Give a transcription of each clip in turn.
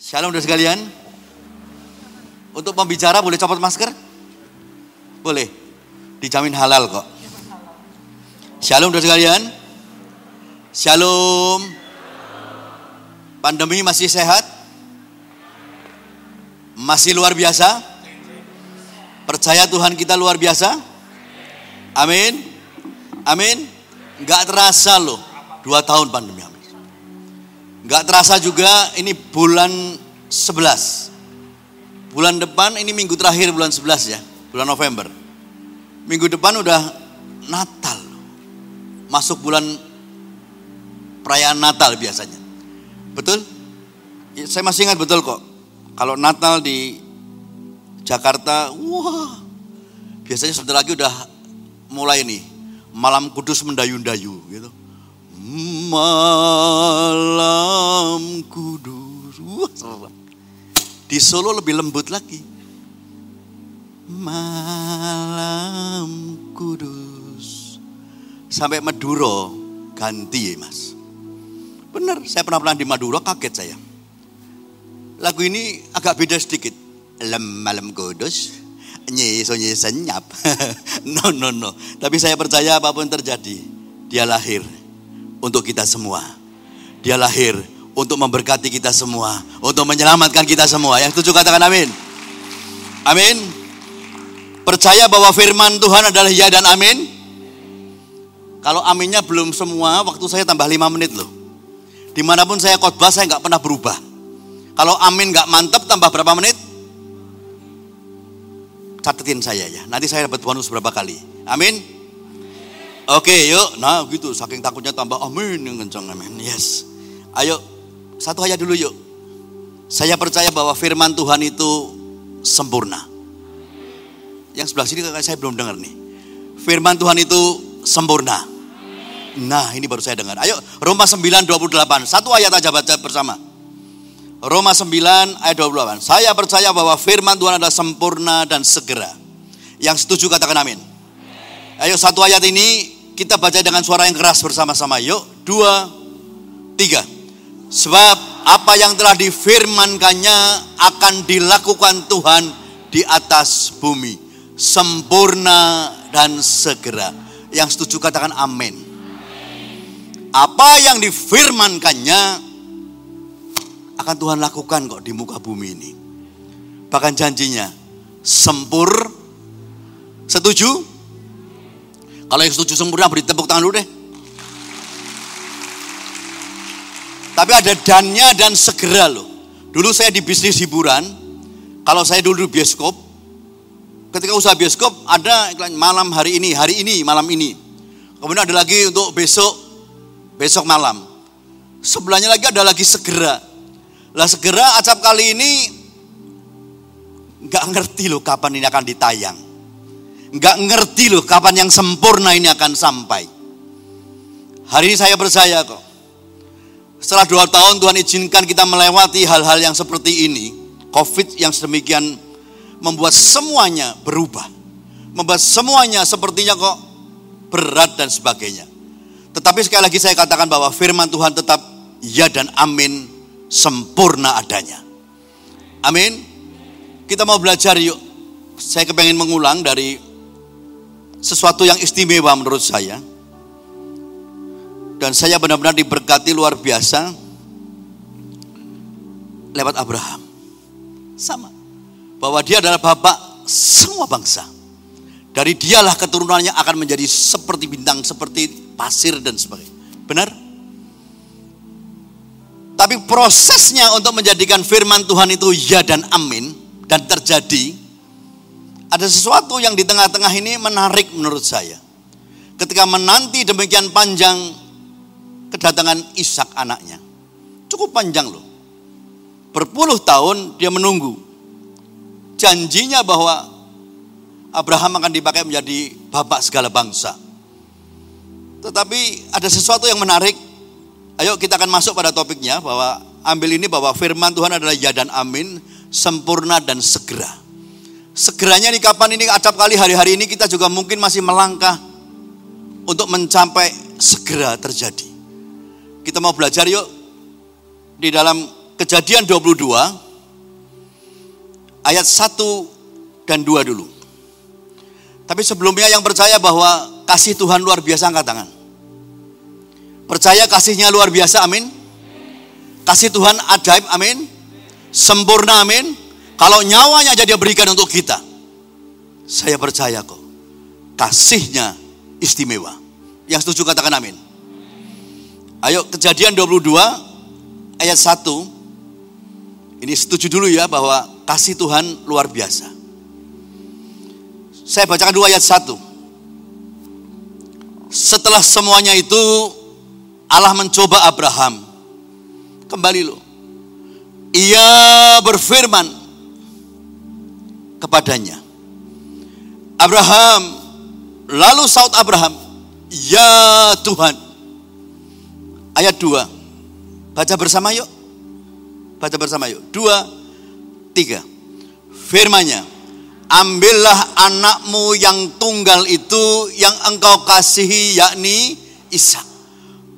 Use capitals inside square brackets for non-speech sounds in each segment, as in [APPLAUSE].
Shalom saudara sekalian. Untuk pembicara boleh copot masker? Boleh. Dijamin halal kok. Shalom saudara sekalian. Shalom. Pandemi masih sehat? Masih luar biasa? Percaya Tuhan kita luar biasa? Amin. Amin. Enggak terasa loh. Dua tahun pandemi. Enggak terasa juga ini bulan 11. Bulan depan ini minggu terakhir bulan 11 ya. Bulan November. Minggu depan udah Natal. Masuk bulan perayaan Natal biasanya. Betul? Ya, saya masih ingat betul kok. Kalau Natal di Jakarta, wah, biasanya sebentar lagi udah mulai nih malam kudus mendayu-dayu gitu. Malam kudus. Di Solo lebih lembut lagi. Malam kudus. Sampai Maduro ganti mas. Benar, saya pernah pernah di Madura kaget saya. Lagu ini agak beda sedikit. Lem malam kudus, nyeso senyap. [LAUGHS] no no no. Tapi saya percaya apa pun terjadi, dia lahir untuk kita semua. Dia lahir untuk memberkati kita semua, untuk menyelamatkan kita semua. Yang setuju katakan amin. Amin. Percaya bahwa firman Tuhan adalah ya dan amin. Kalau aminnya belum semua, waktu saya tambah lima menit loh. Di mana pun saya khotbah saya nggak pernah berubah. Kalau amin nggak mantap tambah berapa menit? Catetin saya ya. Nanti saya dapat bonus berapa kali. Amin. Oke yuk. Nah gitu saking takutnya tambah amin yang kencang amin. Yes. Ayo satu ayat dulu yuk. Saya percaya bahwa firman Tuhan itu sempurna. Yang sebelah sini saya belum dengar nih. Firman Tuhan itu sempurna. Nah ini baru saya dengar. Ayo Roma 9 28. Satu ayat aja baca bersama. Roma 9 ayat 28. Saya percaya bahwa firman Tuhan adalah sempurna dan segera. Yang setuju katakan amin. Ayo satu ayat ini kita baca dengan suara yang keras bersama-sama. Yuk, dua, tiga. Sebab apa yang telah difirmankannya akan dilakukan Tuhan di atas bumi. Sempurna dan segera. Yang setuju katakan amin apa yang difirmankannya akan Tuhan lakukan kok di muka bumi ini. Bahkan janjinya sempur. Setuju? Kalau yang setuju sempurna beri tepuk tangan dulu deh. Tapi ada dannya dan segera loh. Dulu saya di bisnis hiburan. Kalau saya dulu di bioskop, ketika usaha bioskop ada malam hari ini, hari ini, malam ini. Kemudian ada lagi untuk besok, besok malam. Sebelahnya lagi ada lagi segera. Lah segera acap kali ini nggak ngerti loh kapan ini akan ditayang. Nggak ngerti loh kapan yang sempurna ini akan sampai. Hari ini saya percaya kok. Setelah dua tahun Tuhan izinkan kita melewati hal-hal yang seperti ini. Covid yang sedemikian membuat semuanya berubah. Membuat semuanya sepertinya kok berat dan sebagainya. Tetapi sekali lagi saya katakan bahwa firman Tuhan tetap ya dan amin sempurna adanya. Amin. Kita mau belajar yuk. Saya kepengen mengulang dari sesuatu yang istimewa menurut saya. Dan saya benar-benar diberkati luar biasa lewat Abraham. Sama. Bahwa dia adalah bapak semua bangsa. Dari dialah keturunannya akan menjadi seperti bintang, seperti pasir dan sebagainya. Benar? Tapi prosesnya untuk menjadikan firman Tuhan itu ya dan amin dan terjadi ada sesuatu yang di tengah-tengah ini menarik menurut saya. Ketika menanti demikian panjang kedatangan Ishak anaknya. Cukup panjang loh. Berpuluh tahun dia menunggu. Janjinya bahwa Abraham akan dipakai menjadi bapak segala bangsa. Tetapi ada sesuatu yang menarik Ayo kita akan masuk pada topiknya bahwa ambil ini bahwa firman Tuhan adalah ya dan amin, sempurna dan segera. Segeranya di kapan ini acap kali hari-hari ini kita juga mungkin masih melangkah untuk mencapai segera terjadi. Kita mau belajar yuk di dalam Kejadian 22 ayat 1 dan 2 dulu. Tapi sebelumnya yang percaya bahwa kasih Tuhan luar biasa angkat tangan. Percaya kasihnya luar biasa, amin. Kasih Tuhan ajaib, amin. Sempurna, amin. Kalau nyawanya jadi berikan untuk kita. Saya percaya kok. Kasihnya istimewa. Yang setuju katakan amin. Ayo kejadian 22 ayat 1. Ini setuju dulu ya bahwa kasih Tuhan luar biasa. Saya bacakan dua ayat 1. Setelah semuanya itu Allah mencoba Abraham. Kembali loh. Ia berfirman kepadanya. Abraham, lalu saud Abraham, Ya Tuhan. Ayat 2. Baca bersama yuk. Baca bersama yuk. Dua, tiga. Firmanya, ambillah anakmu yang tunggal itu yang engkau kasihi yakni Ishak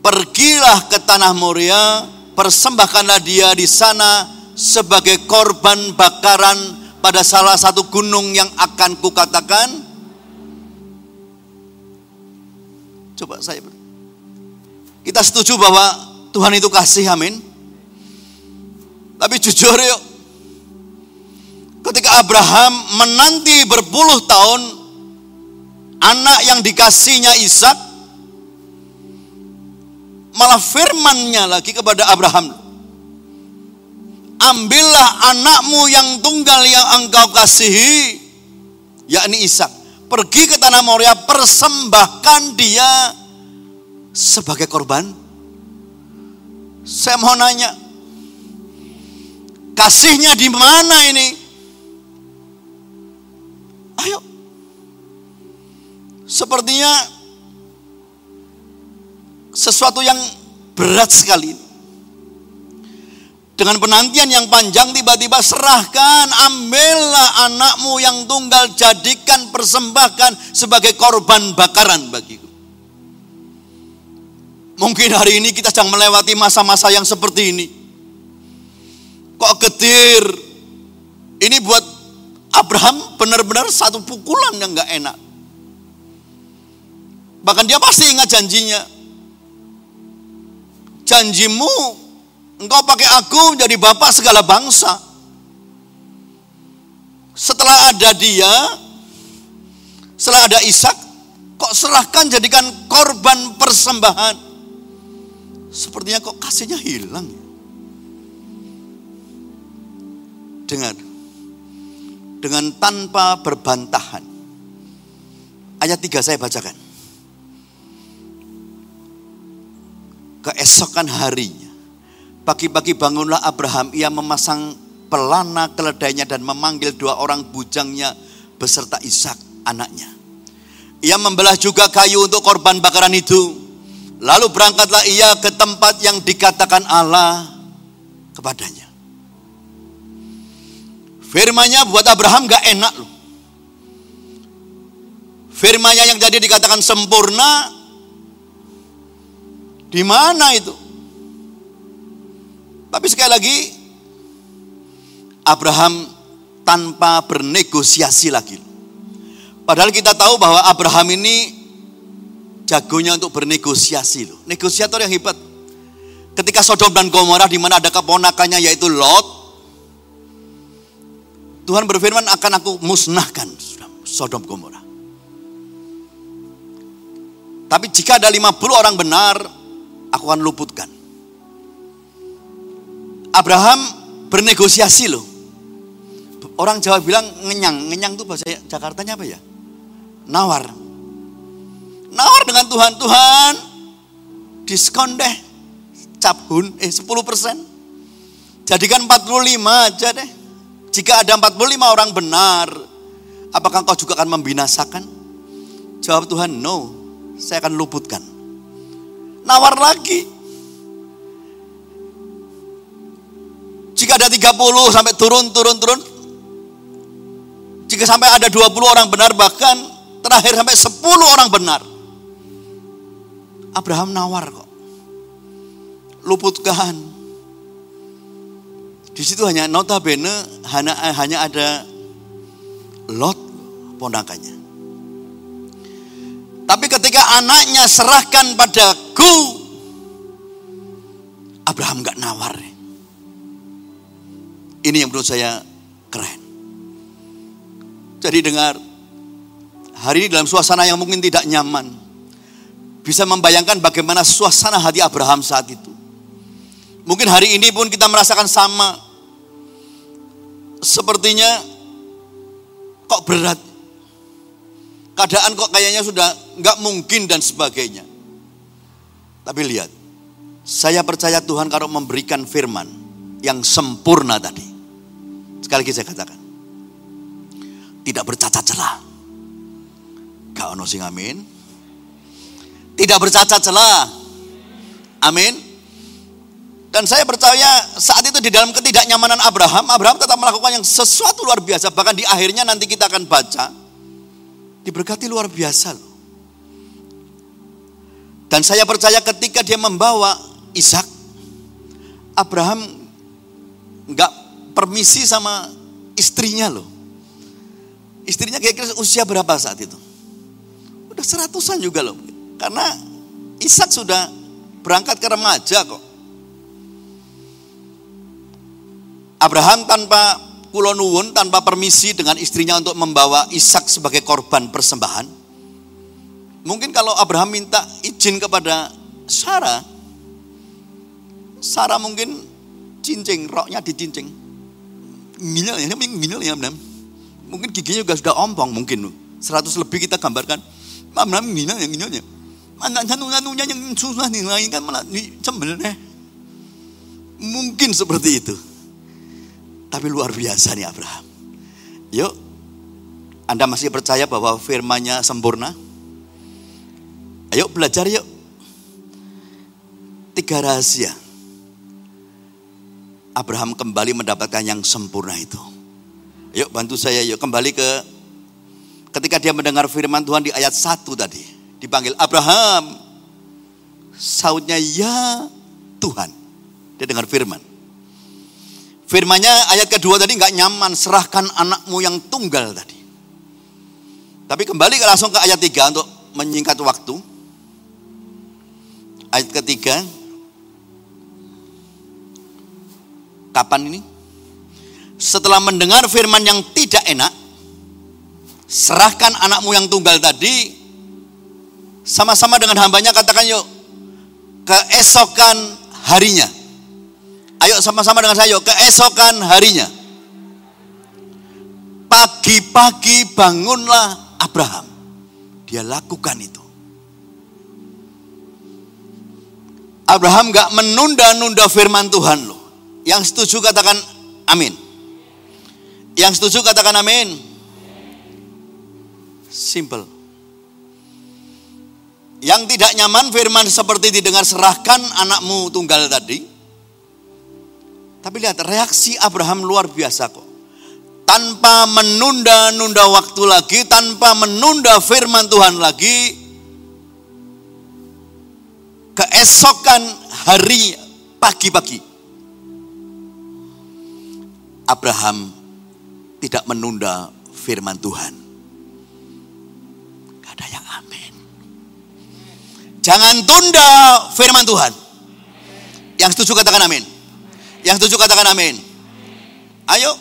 pergilah ke tanah Moria, persembahkanlah dia di sana sebagai korban bakaran pada salah satu gunung yang akan kukatakan. Coba saya kita setuju bahwa Tuhan itu kasih, amin. Tapi jujur yuk, ketika Abraham menanti berpuluh tahun anak yang dikasihnya Ishak malah firmannya lagi kepada Abraham. Ambillah anakmu yang tunggal yang engkau kasihi, yakni Ishak. Pergi ke tanah Moria, persembahkan dia sebagai korban. Saya mau nanya, kasihnya di mana ini? Ayo. Sepertinya sesuatu yang berat sekali. Dengan penantian yang panjang tiba-tiba serahkan, ambillah anakmu yang tunggal, jadikan persembahkan sebagai korban bakaran bagiku. Mungkin hari ini kita sedang melewati masa-masa yang seperti ini. Kok getir? Ini buat Abraham benar-benar satu pukulan yang gak enak. Bahkan dia pasti ingat janjinya janjimu engkau pakai aku menjadi bapak segala bangsa. Setelah ada dia, setelah ada Ishak, kok serahkan jadikan korban persembahan. Sepertinya kok kasihnya hilang. Dengar, dengan tanpa berbantahan. Ayat tiga saya bacakan. keesokan harinya. Pagi-pagi bangunlah Abraham, ia memasang pelana keledainya dan memanggil dua orang bujangnya beserta Ishak anaknya. Ia membelah juga kayu untuk korban bakaran itu. Lalu berangkatlah ia ke tempat yang dikatakan Allah kepadanya. Firmanya buat Abraham gak enak loh. Firmanya yang jadi dikatakan sempurna, di mana itu? Tapi sekali lagi, Abraham tanpa bernegosiasi lagi. Padahal kita tahu bahwa Abraham ini jagonya untuk bernegosiasi loh. Negosiator yang hebat. Ketika Sodom dan Gomorrah di mana ada keponakannya yaitu Lot, Tuhan berfirman akan aku musnahkan Sodom Gomorrah. Tapi jika ada 50 orang benar, aku akan luputkan. Abraham bernegosiasi loh. Orang Jawa bilang ngenyang. Ngenyang itu bahasa Jakartanya apa ya? Nawar. Nawar dengan Tuhan. Tuhan, diskon deh. Cabun, eh 10 persen. Jadikan 45 aja deh. Jika ada 45 orang benar, apakah kau juga akan membinasakan? Jawab Tuhan, no. Saya akan luputkan nawar lagi. Jika ada 30 sampai turun, turun, turun. Jika sampai ada 20 orang benar, bahkan terakhir sampai 10 orang benar. Abraham nawar kok. Luputkan. Di situ hanya notabene hanya, hanya ada Lot ponakannya. Tapi ketika anaknya serahkan padaku, Abraham nggak nawar. Ini yang menurut saya keren. Jadi dengar, hari ini dalam suasana yang mungkin tidak nyaman, bisa membayangkan bagaimana suasana hati Abraham saat itu. Mungkin hari ini pun kita merasakan sama. Sepertinya kok berat. Keadaan kok kayaknya sudah nggak mungkin dan sebagainya. Tapi lihat, saya percaya Tuhan kalau memberikan firman yang sempurna tadi. Sekali lagi saya katakan, tidak bercacat celah. Kau ono sing amin. Tidak bercacat celah. Amin. Dan saya percaya saat itu di dalam ketidaknyamanan Abraham, Abraham tetap melakukan yang sesuatu luar biasa. Bahkan di akhirnya nanti kita akan baca, diberkati luar biasa loh. Dan saya percaya ketika dia membawa Ishak, Abraham nggak permisi sama istrinya loh. Istrinya kira-kira usia berapa saat itu? Udah seratusan juga loh. Karena Ishak sudah berangkat ke remaja kok. Abraham tanpa kulonuwun, tanpa permisi dengan istrinya untuk membawa Ishak sebagai korban persembahan. Mungkin kalau Abraham minta izin kepada Sarah, Sarah mungkin cincing, roknya dicincing. Minal ya, minal ya, Mungkin giginya juga sudah ompong mungkin. Seratus lebih kita gambarkan. Abraham minal ya, minalnya. Anak satu-satunya yang susah nih, lain kan malah cembel Mungkin seperti itu. Tapi luar biasa nih Abraham. Yuk, Anda masih percaya bahwa firmannya sempurna? Ayo belajar yuk. Tiga rahasia. Abraham kembali mendapatkan yang sempurna itu. Yuk bantu saya yuk kembali ke ketika dia mendengar firman Tuhan di ayat 1 tadi. Dipanggil Abraham. Sautnya ya Tuhan. Dia dengar firman. Firmannya ayat kedua tadi nggak nyaman, serahkan anakmu yang tunggal tadi. Tapi kembali langsung ke ayat tiga untuk menyingkat waktu. Ayat ketiga. Kapan ini? Setelah mendengar firman yang tidak enak, serahkan anakmu yang tunggal tadi, sama-sama dengan hambanya katakan yuk, keesokan harinya Ayo sama-sama dengan saya, keesokan harinya. Pagi-pagi bangunlah Abraham. Dia lakukan itu. Abraham gak menunda-nunda firman Tuhan loh. Yang setuju katakan amin. Yang setuju katakan amin. Simple. Yang tidak nyaman firman seperti didengar serahkan anakmu tunggal tadi tapi lihat reaksi Abraham luar biasa kok. Tanpa menunda-nunda waktu lagi, tanpa menunda firman Tuhan lagi, keesokan hari pagi-pagi Abraham tidak menunda firman Tuhan. Gak ada yang amin. Jangan tunda firman Tuhan. Yang setuju katakan amin. Yang setuju katakan amin. Ayo,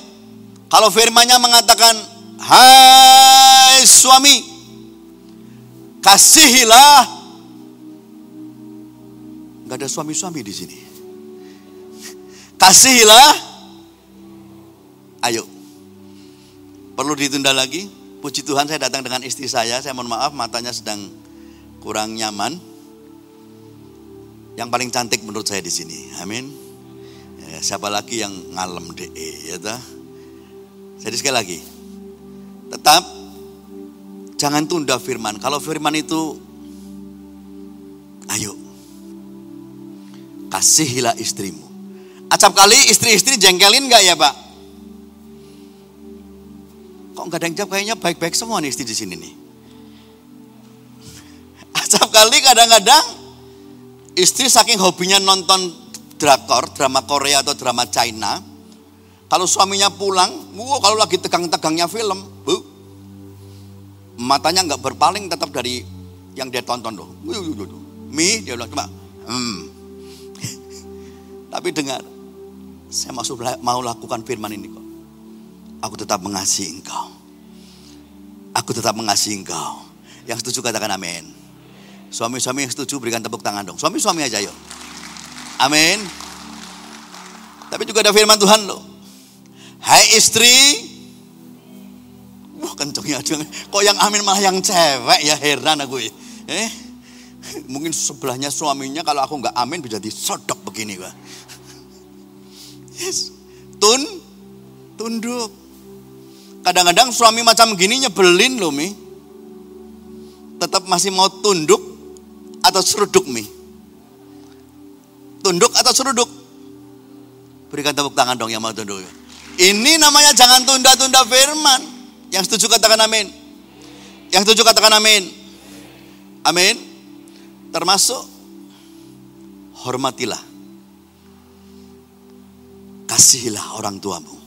kalau firmannya mengatakan, Hai suami, kasihilah. Gak ada suami-suami di sini. [LAUGHS] Kasihilah. Ayo. Perlu ditunda lagi? Puji Tuhan saya datang dengan istri saya. Saya mohon maaf matanya sedang kurang nyaman. Yang paling cantik menurut saya di sini. Amin. Ya, siapa lagi yang ngalem de ya ta? Jadi sekali lagi, tetap jangan tunda firman. Kalau firman itu, ayo kasihilah istrimu. Acap kali istri-istri jengkelin nggak ya pak? Kok nggak ada yang jawab kayaknya baik-baik semua nih istri di sini nih. [LAUGHS] Acap kali kadang-kadang istri saking hobinya nonton drakor, drama Korea atau drama China, Kalau suaminya pulang, wow, kalau lagi tegang-tegangnya film, bu, matanya nggak berpaling tetap dari yang dia tonton tuh. Mi, dia bilang cuma, hmm. [LAUGHS] Tapi dengar, saya masuk mau lakukan firman ini kok. Aku tetap mengasihi engkau. Aku tetap mengasihi engkau. Yang setuju katakan amin. Suami-suami yang setuju berikan tepuk tangan dong. Suami-suami aja yuk. Amin. Tapi juga ada firman Tuhan loh. Hai istri. Wah kencengnya aja. Kok yang amin malah yang cewek ya heran aku ya. Eh, mungkin sebelahnya suaminya kalau aku nggak amin bisa disodok begini gua. Yes. Tun, tunduk. Kadang-kadang suami macam gini nyebelin loh Mi. Tetap masih mau tunduk atau seruduk Mi? Tunduk atau seruduk? Berikan tepuk tangan dong yang mau tunduk. Ini namanya jangan tunda-tunda firman. Yang setuju katakan amin. Yang setuju katakan amin. Amin. Termasuk hormatilah Kasihilah orang tuamu.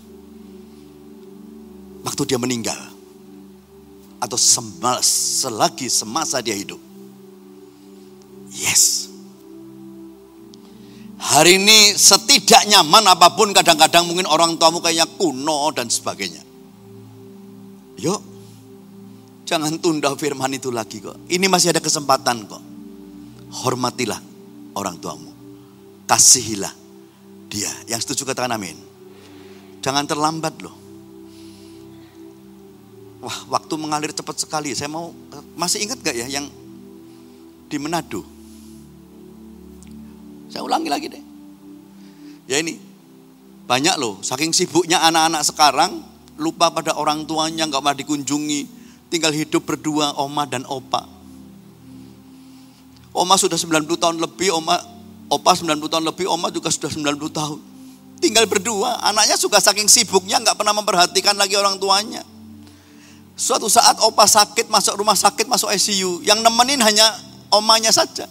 Waktu dia meninggal. Atau selagi semasa dia hidup. Yes. Hari ini setidak nyaman apa pun kadang-kadang mungkin orang tuamu kayaknya kuno dan sebagainya. Yuk, jangan tunda firman itu lagi kok. Ini masih ada kesempatan kok. Hormatilah orang tuamu. Kasihilah dia. Yang setuju katakan amin. Jangan terlambat loh. Wah, waktu mengalir cepat sekali. Saya mau masih ingat gak ya yang di Manado? Saya ulangi lagi deh. Ya ini banyak loh. Saking sibuknya anak-anak sekarang lupa pada orang tuanya nggak pernah dikunjungi, tinggal hidup berdua oma dan opa. Oma sudah 90 tahun lebih, oma Opa 90 tahun lebih, Oma juga sudah 90 tahun. Tinggal berdua, anaknya suka saking sibuknya nggak pernah memperhatikan lagi orang tuanya. Suatu saat Opa sakit, masuk rumah sakit, masuk ICU. Yang nemenin hanya omanya saja.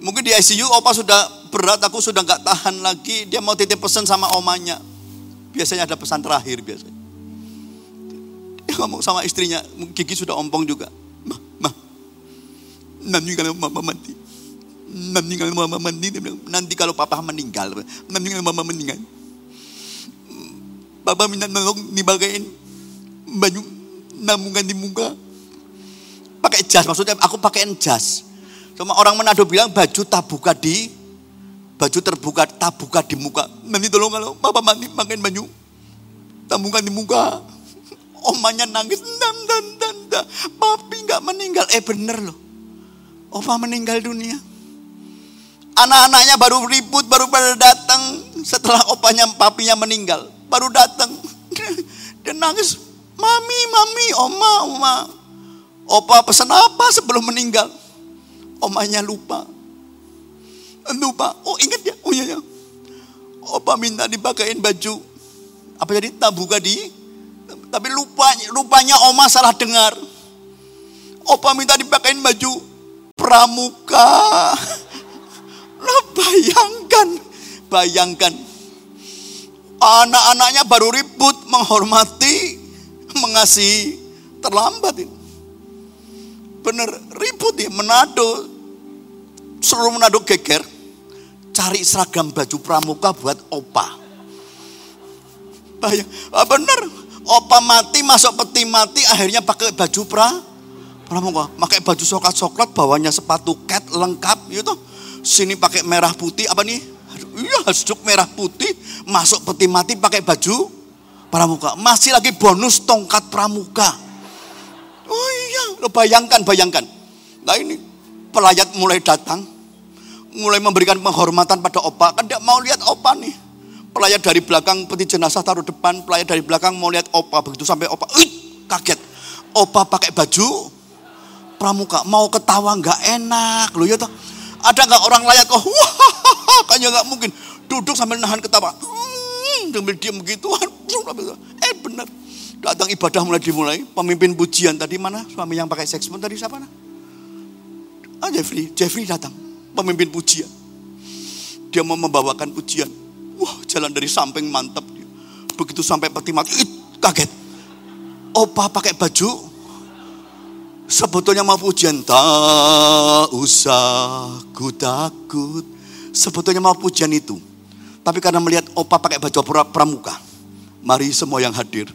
Mungkin di ICU Opa sudah berat, aku sudah nggak tahan lagi. Dia mau titip pesan sama omanya. Biasanya ada pesan terakhir biasanya. Dia ngomong sama istrinya, gigi sudah ompong juga. Mah, mah, nanti kalau mama mati, nanti kalau mama mandi nanti kalau papa meninggal nanti kalau mama meninggal papa minta nolong dibagain baju namungan di muka. Pakai jas maksudnya aku pakai jas. Cuma orang Manado bilang baju tak buka di baju terbuka tak buka di muka. Nanti tolong kalau papa mandi pakai baju tabungkan di muka. [LAUGHS] Omanya nangis dan dan dan papi nggak meninggal. Eh bener loh. Opa meninggal dunia. Anak-anaknya baru ribut, baru pada datang. Setelah opanya papinya meninggal. Baru datang. [LAUGHS] Dia nangis, "Mami, mami, oma, oma." Opa pesan apa sebelum meninggal? Omanya lupa. Lupa. Oh, ingat ya? Oh iya ya. Opa minta dipakein baju. Apa jadi tabuka di tapi lupanya rupanya oma salah dengar. Opa minta dipakein baju pramuka. [LAUGHS] Nah bayangkan, bayangkan. Anak-anaknya baru ribut, menghormati, mengasihi, terlambat ini. Bener, ribut ya, menado. Seluruh menado geger, cari seragam baju pramuka buat opa. Bayang, ah bener, opa mati, masuk peti mati, akhirnya pakai baju pra, pramuka. Pakai baju soklat-soklat, bawahnya sepatu cat lengkap, gitu sini pakai merah putih apa nih? Iya, hasduk merah putih, masuk peti mati pakai baju pramuka. Masih lagi bonus tongkat pramuka. Oh iya, lo bayangkan, bayangkan. Nah ini pelayat mulai datang, mulai memberikan penghormatan pada opa. Kan dia mau lihat opa nih. Pelayat dari belakang peti jenazah taruh depan, pelayat dari belakang mau lihat opa. Begitu sampai opa, Ih, kaget. Opa pakai baju pramuka, mau ketawa nggak enak, lo ya toh ada nggak orang layak kok? Wah, [LAUGHS] kayaknya nggak mungkin. Duduk sambil nahan ketawa. Hmm, sambil diam begitu. Eh benar. Datang ibadah mulai dimulai. Pemimpin pujian tadi mana? Suami yang pakai seksmon tadi siapa? Ah Jeffrey. Jeffrey datang. Pemimpin pujian. Dia mau membawakan pujian. Wah jalan dari samping mantap. Begitu sampai peti mati, kaget. Opa pakai baju, sebetulnya mau pujian, tak usah ku takut. Sebetulnya mau pujian itu. Tapi karena melihat opa pakai baju pramuka, mari semua yang hadir,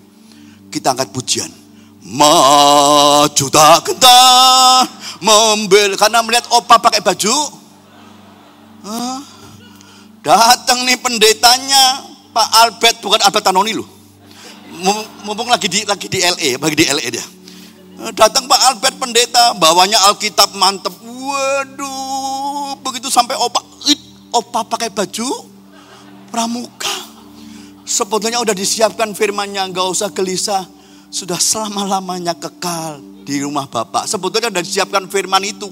kita angkat pujian. Maju tak gentar, membel karena melihat opa pakai baju. Datang nih pendetanya Pak Albert bukan Albert Tanoni loh. Mumpung lagi di lagi di LA, bagi di LA dia. Datang Pak Albert pendeta, bawanya Alkitab mantep. Waduh, begitu sampai opa, it, opa pakai baju pramuka. Sebetulnya udah disiapkan firmannya, nggak usah gelisah. Sudah selama-lamanya kekal di rumah Bapak. Sebetulnya udah disiapkan firman itu.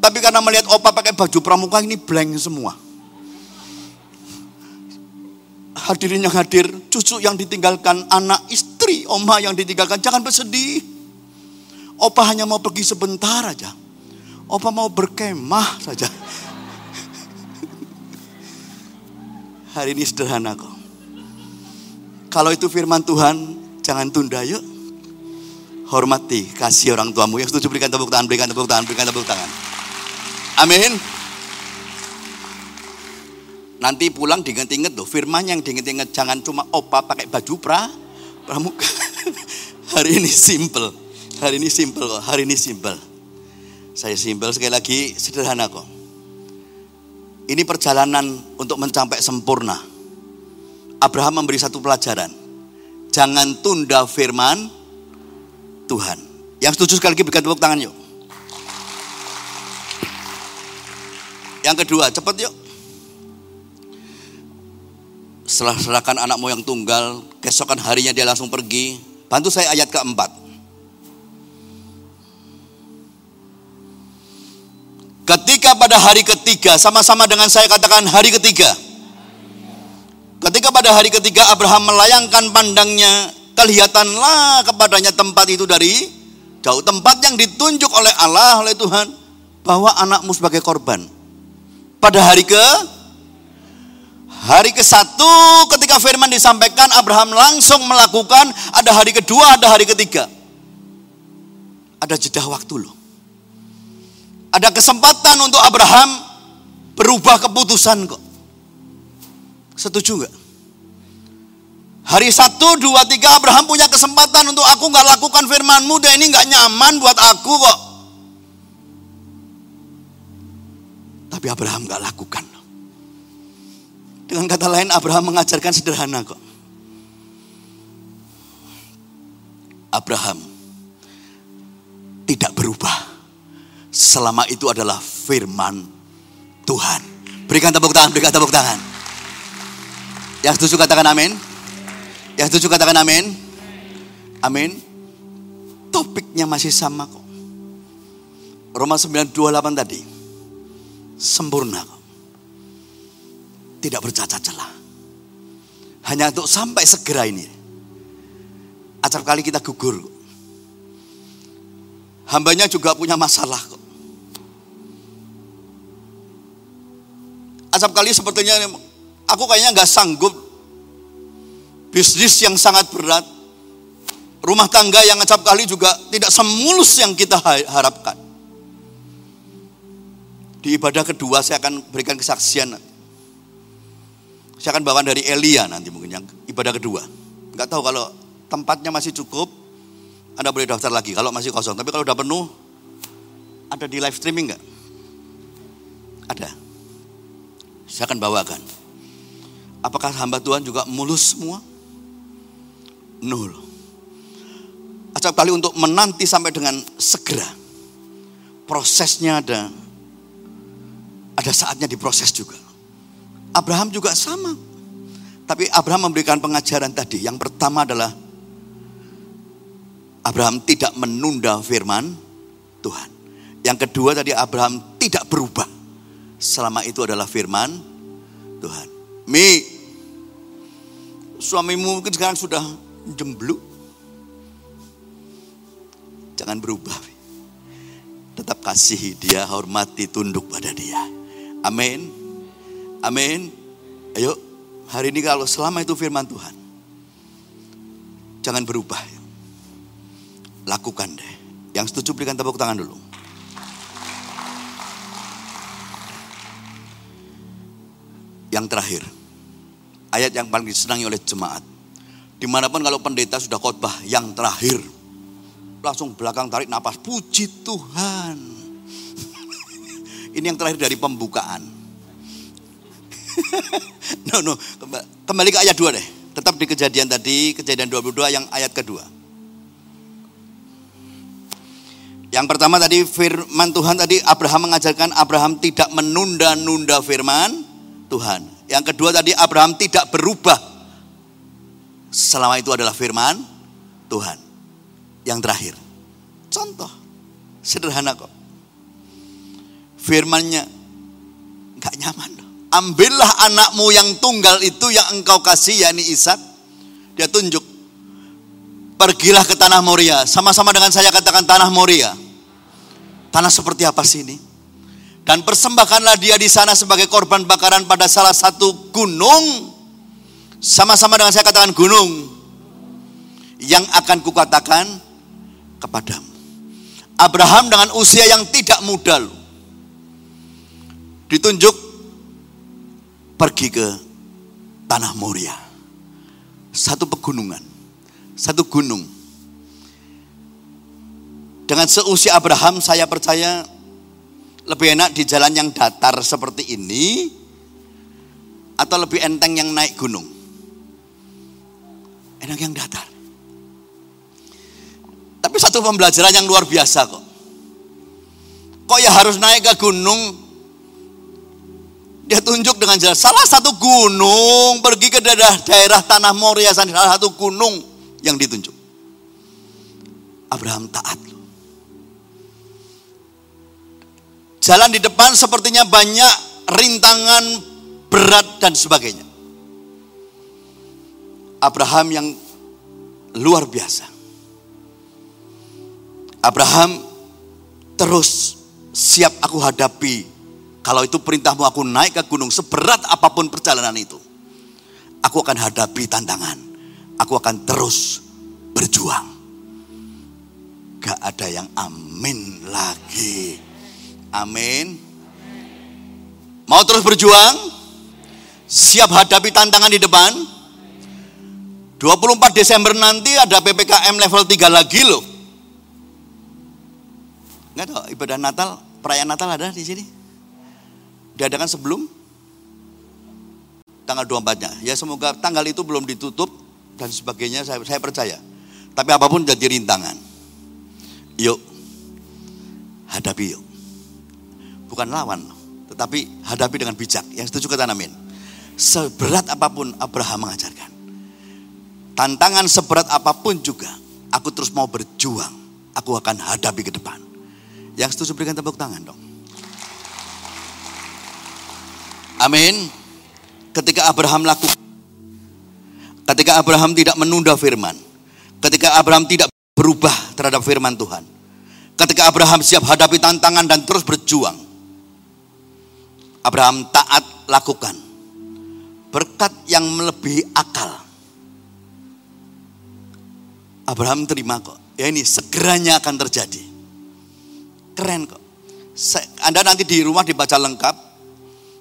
Tapi karena melihat opa pakai baju pramuka ini blank semua. Hadirin yang hadir, cucu yang ditinggalkan, anak, istri, oma yang ditinggalkan, jangan bersedih. Opa hanya mau pergi sebentar aja. Opa mau berkemah saja. [LAUGHS] Hari ini sederhana kok. Kalau itu firman Tuhan, jangan tunda yuk. Hormati, kasih orang tuamu. Yang setuju berikan tepuk tangan, berikan tepuk tangan, berikan tepuk tangan. Amin. Nanti pulang diinget-inget loh, firman yang diinget-inget. Jangan cuma opa pakai baju pra, pramuka. [LAUGHS] Hari ini simple. Hari ini simple kok, hari ini simple. Saya simple sekali lagi, sederhana kok. Ini perjalanan untuk mencapai sempurna Abraham memberi satu pelajaran. Jangan tunda firman Tuhan. Yang setuju sekali lagi berikan tepuk tangan yuk. Yang kedua, cepat yuk. Setelah serahkan anak moyang tunggal, keesokan harinya dia langsung pergi. Bantu saya ayat keempat. Ketika pada hari ketiga, sama-sama dengan saya katakan hari ketiga. Pada hari ketiga Abraham melayangkan pandangnya, kelihatanlah kepadanya tempat itu dari jauh. Tempat yang ditunjuk oleh Allah, oleh Tuhan. Bahwa anakmu sebagai korban. Pada hari ke Hari ke satu ketika firman disampaikan Abraham langsung melakukan ada hari kedua ada hari ketiga. Ada jeda waktu loh. Ada kesempatan untuk Abraham berubah keputusan kok. Setuju nggak? Hari satu, dua, tiga Abraham punya kesempatan untuk aku nggak lakukan firmanmu dan ini nggak nyaman buat aku kok. Tapi Abraham nggak lakukan. Dengan kata lain Abraham mengajarkan sederhana kok. Abraham tidak berubah selama itu adalah firman Tuhan. Berikan tepuk tangan, berikan tepuk tangan. Yang setuju katakan amin. Yang setuju katakan amin. Amin. Topiknya masih sama kok. Roma 928 tadi. Sempurna kok. Tidak bercacat celah. Hanya untuk sampai segera ini. Acap kali kita gugur. Hambanya juga punya masalah kok. Acap kali sepertinya Aku kayaknya nggak sanggup bisnis yang sangat berat, rumah tangga yang ngecap kali juga tidak semulus yang kita harapkan. Di ibadah kedua saya akan berikan kesaksian. Saya akan bawa dari Elia nanti mungkin yang ibadah kedua. Nggak tahu kalau tempatnya masih cukup, Anda boleh daftar lagi. Kalau masih kosong, tapi kalau udah penuh, ada di live streaming nggak? Ada. Saya akan bawakan. Apakah hamba Tuhan juga mulus semua? Nul. Acap kali untuk menanti sampai dengan segera. Prosesnya ada. Ada saatnya diproses juga. Abraham juga sama. Tapi Abraham memberikan pengajaran tadi. Yang pertama adalah Abraham tidak menunda firman Tuhan. Yang kedua tadi Abraham tidak berubah. Selama itu adalah firman Tuhan. Mi, Suamimu mungkin sekarang sudah jemblu. Jangan berubah. Tetap kasih dia, hormati, tunduk pada dia. Amin. Amin. Ayo, hari ini kalau selama itu firman Tuhan. Jangan berubah. Lakukan deh. Yang setuju berikan tepuk tangan dulu. Yang terakhir, ayat yang paling disenangi oleh jemaat. Di mana pun kalau pendeta sudah khotbah yang terakhir, langsung belakang tarik napas, puji Tuhan. [LAUGHS] Ini yang terakhir dari pembukaan. [LAUGHS] no, no, kembali ke ayat 2 deh. Tetap di kejadian tadi, kejadian 22 yang ayat kedua. Yang pertama tadi firman Tuhan tadi Abraham mengajarkan Abraham tidak menunda-nunda firman Tuhan. Yang kedua tadi Abraham tidak berubah. Selama itu adalah firman Tuhan. Yang terakhir. Contoh. Sederhana kok. Firmannya nggak nyaman. Ambillah anakmu yang tunggal itu yang engkau kasih yakni Ishak. Dia tunjuk. Pergilah ke tanah Moria. Sama-sama dengan saya katakan tanah Moria. Tanah seperti apa sih ini? Dan persembahkanlah dia di sana sebagai korban bakaran pada salah satu gunung. Sama-sama dengan saya katakan gunung. Yang akan kukatakan kepadamu. Abraham dengan usia yang tidak muda loh. Ditunjuk pergi ke tanah Moria. Satu pegunungan. Satu gunung. Dengan seusia Abraham saya percaya lebih enak di jalan yang datar seperti ini atau lebih enteng yang naik gunung? Enak yang datar. Tapi satu pembelajaran yang luar biasa kok. Kok ya harus naik ke gunung? Dia tunjuk dengan jelas salah satu gunung pergi ke daerah daerah tanah Moria salah satu gunung yang ditunjuk. Abraham taat Jalan di depan sepertinya banyak rintangan berat dan sebagainya. Abraham yang luar biasa. Abraham terus siap aku hadapi. Kalau itu perintahmu aku naik ke gunung seberat apa pun perjalanan itu. Aku akan hadapi tantangan. Aku akan terus berjuang. Gak ada yang amin lagi. Amin. Mau terus berjuang? Siap hadapi tantangan di depan? 24 Desember nanti ada PPKM level 3 lagi loh. Enggak tahu ibadah Natal, perayaan Natal ada di sini? Diadakan sebelum tanggal 24-nya. Ya semoga tanggal itu belum ditutup dan sebagainya saya, saya percaya. Tapi apa pun jadi rintangan. Yuk, hadapi yuk bukan lawan, tetapi hadapi dengan bijak. Yang setuju kata amin. Seberat apa pun Abraham mengajarkan. Tantangan seberat apa pun juga, aku terus mau berjuang. Aku akan hadapi ke depan. Yang setuju berikan tepuk tangan dong. Amin. Ketika Abraham lakukan, ketika Abraham tidak menunda firman, ketika Abraham tidak berubah terhadap firman Tuhan, ketika Abraham siap hadapi tantangan dan terus berjuang, Abraham taat lakukan. Berkat yang melebihi akal. Abraham terima kok. Ya ini segeranya akan terjadi. Keren kok. Anda nanti di rumah dibaca lengkap.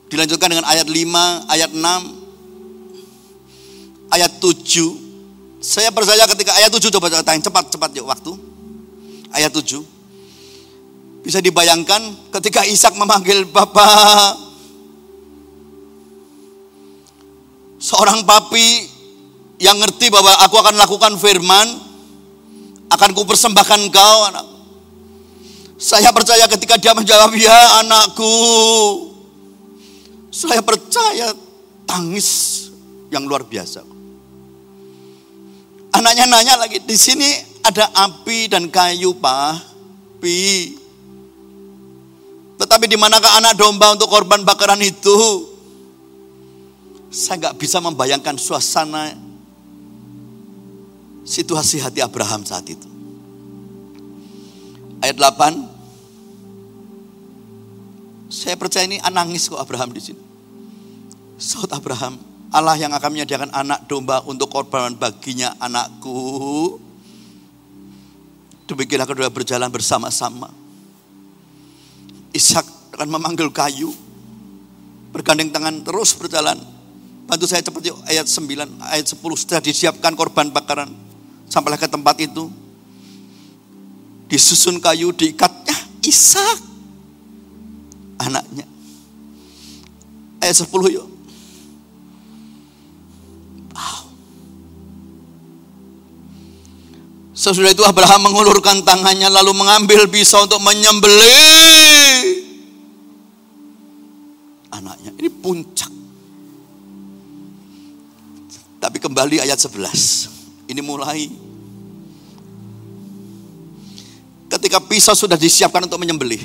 Dilanjutkan dengan ayat 5, ayat 6, ayat 7. Saya percaya ketika ayat 7 coba catain cepat-cepat yuk waktu. Ayat 7. Bisa dibayangkan ketika Ishak memanggil Bapak Seorang papi yang ngerti bahwa aku akan lakukan firman, akan kupersembahkan kau anak. Saya percaya ketika dia menjawab, ya anakku. Saya percaya tangis yang luar biasa. Anaknya nanya lagi, di sini ada api dan kayu, Pak. Pi. Tetapi di manakah anak domba untuk korban bakaran itu? Saya nggak bisa membayangkan suasana situasi hati Abraham saat itu. Ayat 8. Saya percaya ini nangis kok Abraham di sini. Saud Abraham, Allah yang akan menyediakan anak domba untuk korban baginya anakku. Demikianlah kedua berjalan bersama-sama. Ishak akan memanggil kayu. Bergandeng tangan terus berjalan. Bantu saya cepat yuk ayat 9, ayat 10. Setelah disiapkan korban bakaran. Sampailah ke tempat itu. Disusun kayu, diikatnya Ishak. Anaknya. Ayat 10 yuk. Sesudah itu Abraham mengulurkan tangannya lalu mengambil pisau untuk menyembelih anaknya. Ini puncak. Tapi kembali ayat 11. Ini mulai ketika pisau sudah disiapkan untuk menyembelih.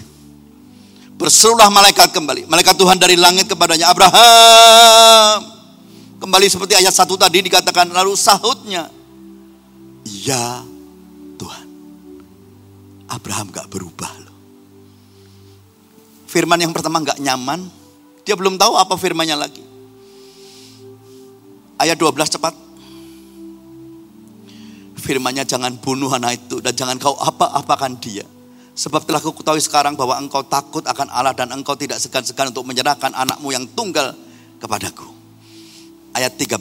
Berserulah malaikat kembali. Malaikat Tuhan dari langit kepadanya, Abraham. Kembali seperti ayat satu tadi dikatakan, lalu sahutnya, Ya Abraham gak berubah loh. Firman yang pertama gak nyaman, dia belum tahu apa firmannya lagi. Ayat 12 cepat. Firmannya jangan bunuh anak itu dan jangan kau apa-apakan dia. Sebab telah kau ketahui sekarang bahwa engkau takut akan Allah dan engkau tidak segan-segan untuk menyerahkan anakmu yang tunggal kepadaku. Ayat 13.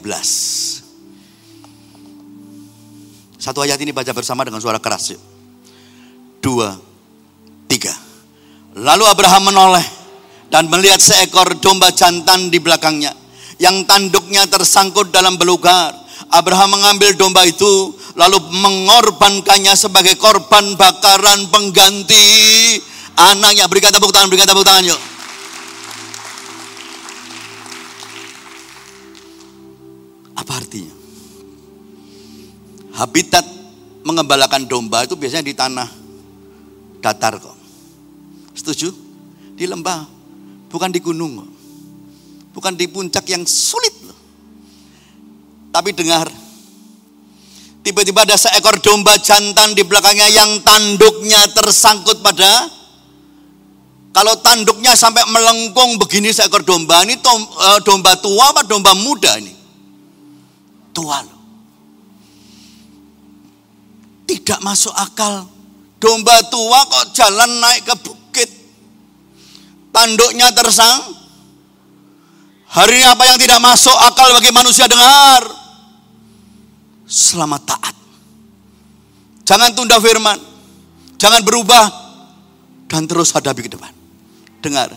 Satu ayat ini baca bersama dengan suara keras yuk dua, tiga. Lalu Abraham menoleh dan melihat seekor domba jantan di belakangnya yang tanduknya tersangkut dalam belukar. Abraham mengambil domba itu lalu mengorbankannya sebagai korban bakaran pengganti anaknya. Berikan tepuk tangan, berikan tepuk tangan yuk. Apa artinya? Habitat mengembalakan domba itu biasanya di tanah datar kok. Setuju? Di lembah, bukan di gunung. Bukan di puncak yang sulit. Tapi dengar, tiba-tiba ada seekor domba jantan di belakangnya yang tanduknya tersangkut pada kalau tanduknya sampai melengkung begini seekor domba ini eh, domba tua apa domba muda ini? Tua loh. Tidak masuk akal Domba tua kok jalan naik ke bukit. Tanduknya tersang. Hari apa yang tidak masuk akal bagi manusia dengar. Selamat taat. Jangan tunda firman. Jangan berubah. Dan terus hadapi ke depan. Dengar.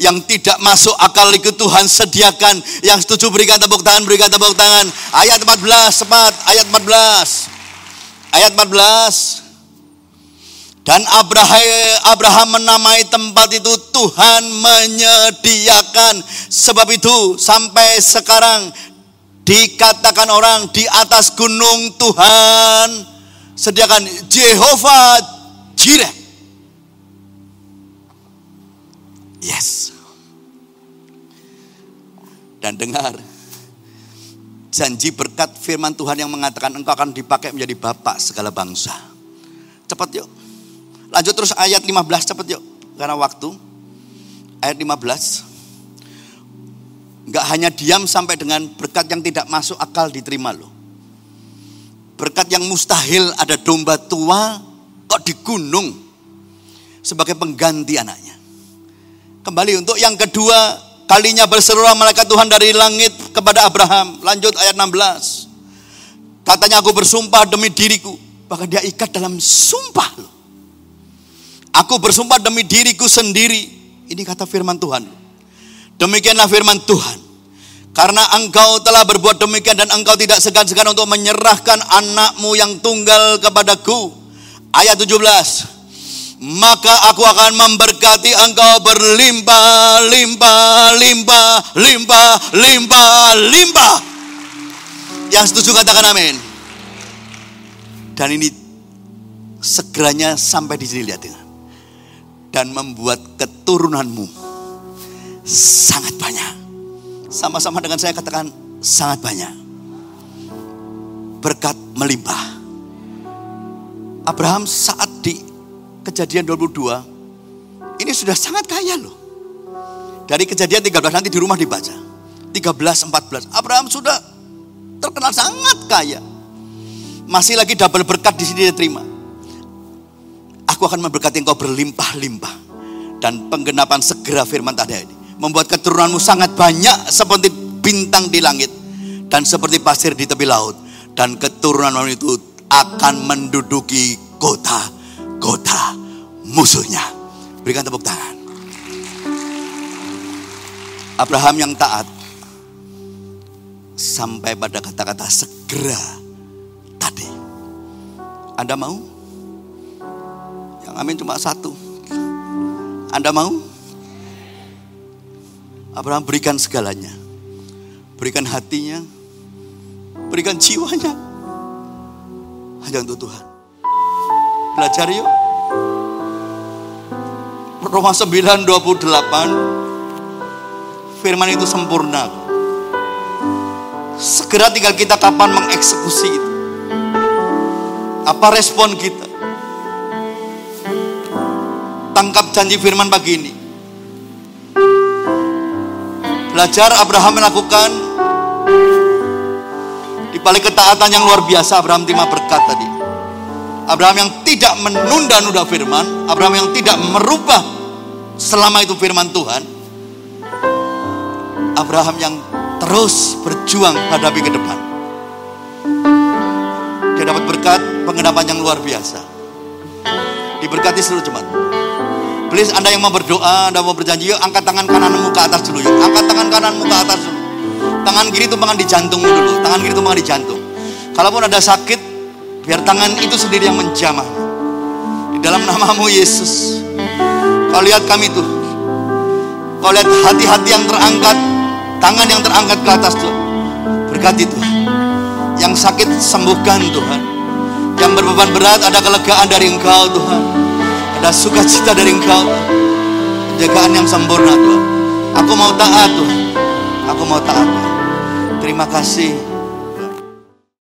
Yang tidak masuk akal itu Tuhan sediakan. Yang setuju berikan tepuk tangan, berikan tepuk tangan. Ayat 14, cepat. Ayat 14. Ayat 14. Dan Abraham, Abraham menamai tempat itu Tuhan menyediakan. Sebab itu sampai sekarang dikatakan orang di atas gunung Tuhan sediakan Jehovah Jireh. Yes. Dan dengar janji berkat firman Tuhan yang mengatakan engkau akan dipakai menjadi bapak segala bangsa. Cepat yuk. Lanjut terus ayat 15 cepet yuk. Karena waktu. Ayat 15. Enggak hanya diam sampai dengan berkat yang tidak masuk akal diterima loh. Berkat yang mustahil ada domba tua kok di gunung sebagai pengganti anaknya. Kembali untuk yang kedua kalinya berserulah malaikat Tuhan dari langit kepada Abraham. Lanjut ayat 16. Katanya aku bersumpah demi diriku. Bahkan dia ikat dalam sumpah loh. Aku bersumpah demi diriku sendiri. Ini kata firman Tuhan. Demikianlah firman Tuhan. Karena engkau telah berbuat demikian dan engkau tidak segan-segan untuk menyerahkan anakmu yang tunggal kepadaku. Ayat 17. Maka aku akan memberkati engkau berlimpah, limpah, limpah, limpah, limpah, limpah. Yang setuju katakan amin. Dan ini segeranya sampai di sini lihat dengar dan membuat keturunanmu sangat banyak. Sama-sama dengan saya katakan sangat banyak. Berkat melimpah. Abraham saat di kejadian 22 ini sudah sangat kaya loh. Dari kejadian 13 nanti di rumah dibaca. 13, 14. Abraham sudah terkenal sangat kaya. Masih lagi double berkat di sini dia terima. Aku akan memberkati engkau berlimpah-limpah. Dan penggenapan segera firman tadi ini. Membuat keturunanmu sangat banyak seperti bintang di langit. Dan seperti pasir di tepi laut. Dan keturunan itu akan menduduki kota-kota musuhnya. Berikan tepuk tangan. Abraham yang taat sampai pada kata-kata segera tadi. Anda mau? Yang amin cuma satu. Anda mau? Abraham berikan segalanya. Berikan hatinya. Berikan jiwanya. Hanya untuk Tuhan. Belajar yuk. Roma 9, 28 firman itu sempurna. Segera tinggal kita kapan mengeksekusi itu. Apa respon kita? Tangkap janji firman pagi ini. Belajar Abraham melakukan di balik ketaatan yang luar biasa Abraham terima berkat tadi. Abraham yang tidak menunda-nunda firman, Abraham yang tidak merubah selama itu firman Tuhan, Abraham yang terus berjuang hadapi ke depan. Dia dapat berkat pengenapan yang luar biasa. Diberkati seluruh jemaat. Please Anda yang mau berdoa, Anda mau berjanji, yuk angkat tangan kananmu ke atas dulu yuk. Angkat tangan kananmu ke atas dulu. Tangan kiri tumpangan di jantungmu dulu. Tangan kiri tumpangan di jantung. Kalaupun ada sakit, biar tangan itu sendiri yang menjamah. Di dalam namamu Yesus. Kau lihat kami tuh. Kau lihat hati-hati yang terangkat Tangan yang terangkat ke atas Tuhan. Berkati Tuhan. Yang sakit sembuhkan Tuhan. Yang berbeban berat ada kelegaan dari Engkau Tuhan. Ada sukacita dari Engkau. Penjagaan yang sempurna Tuhan. Aku mau taat Tuhan. Aku mau taat Tuhan. Terima kasih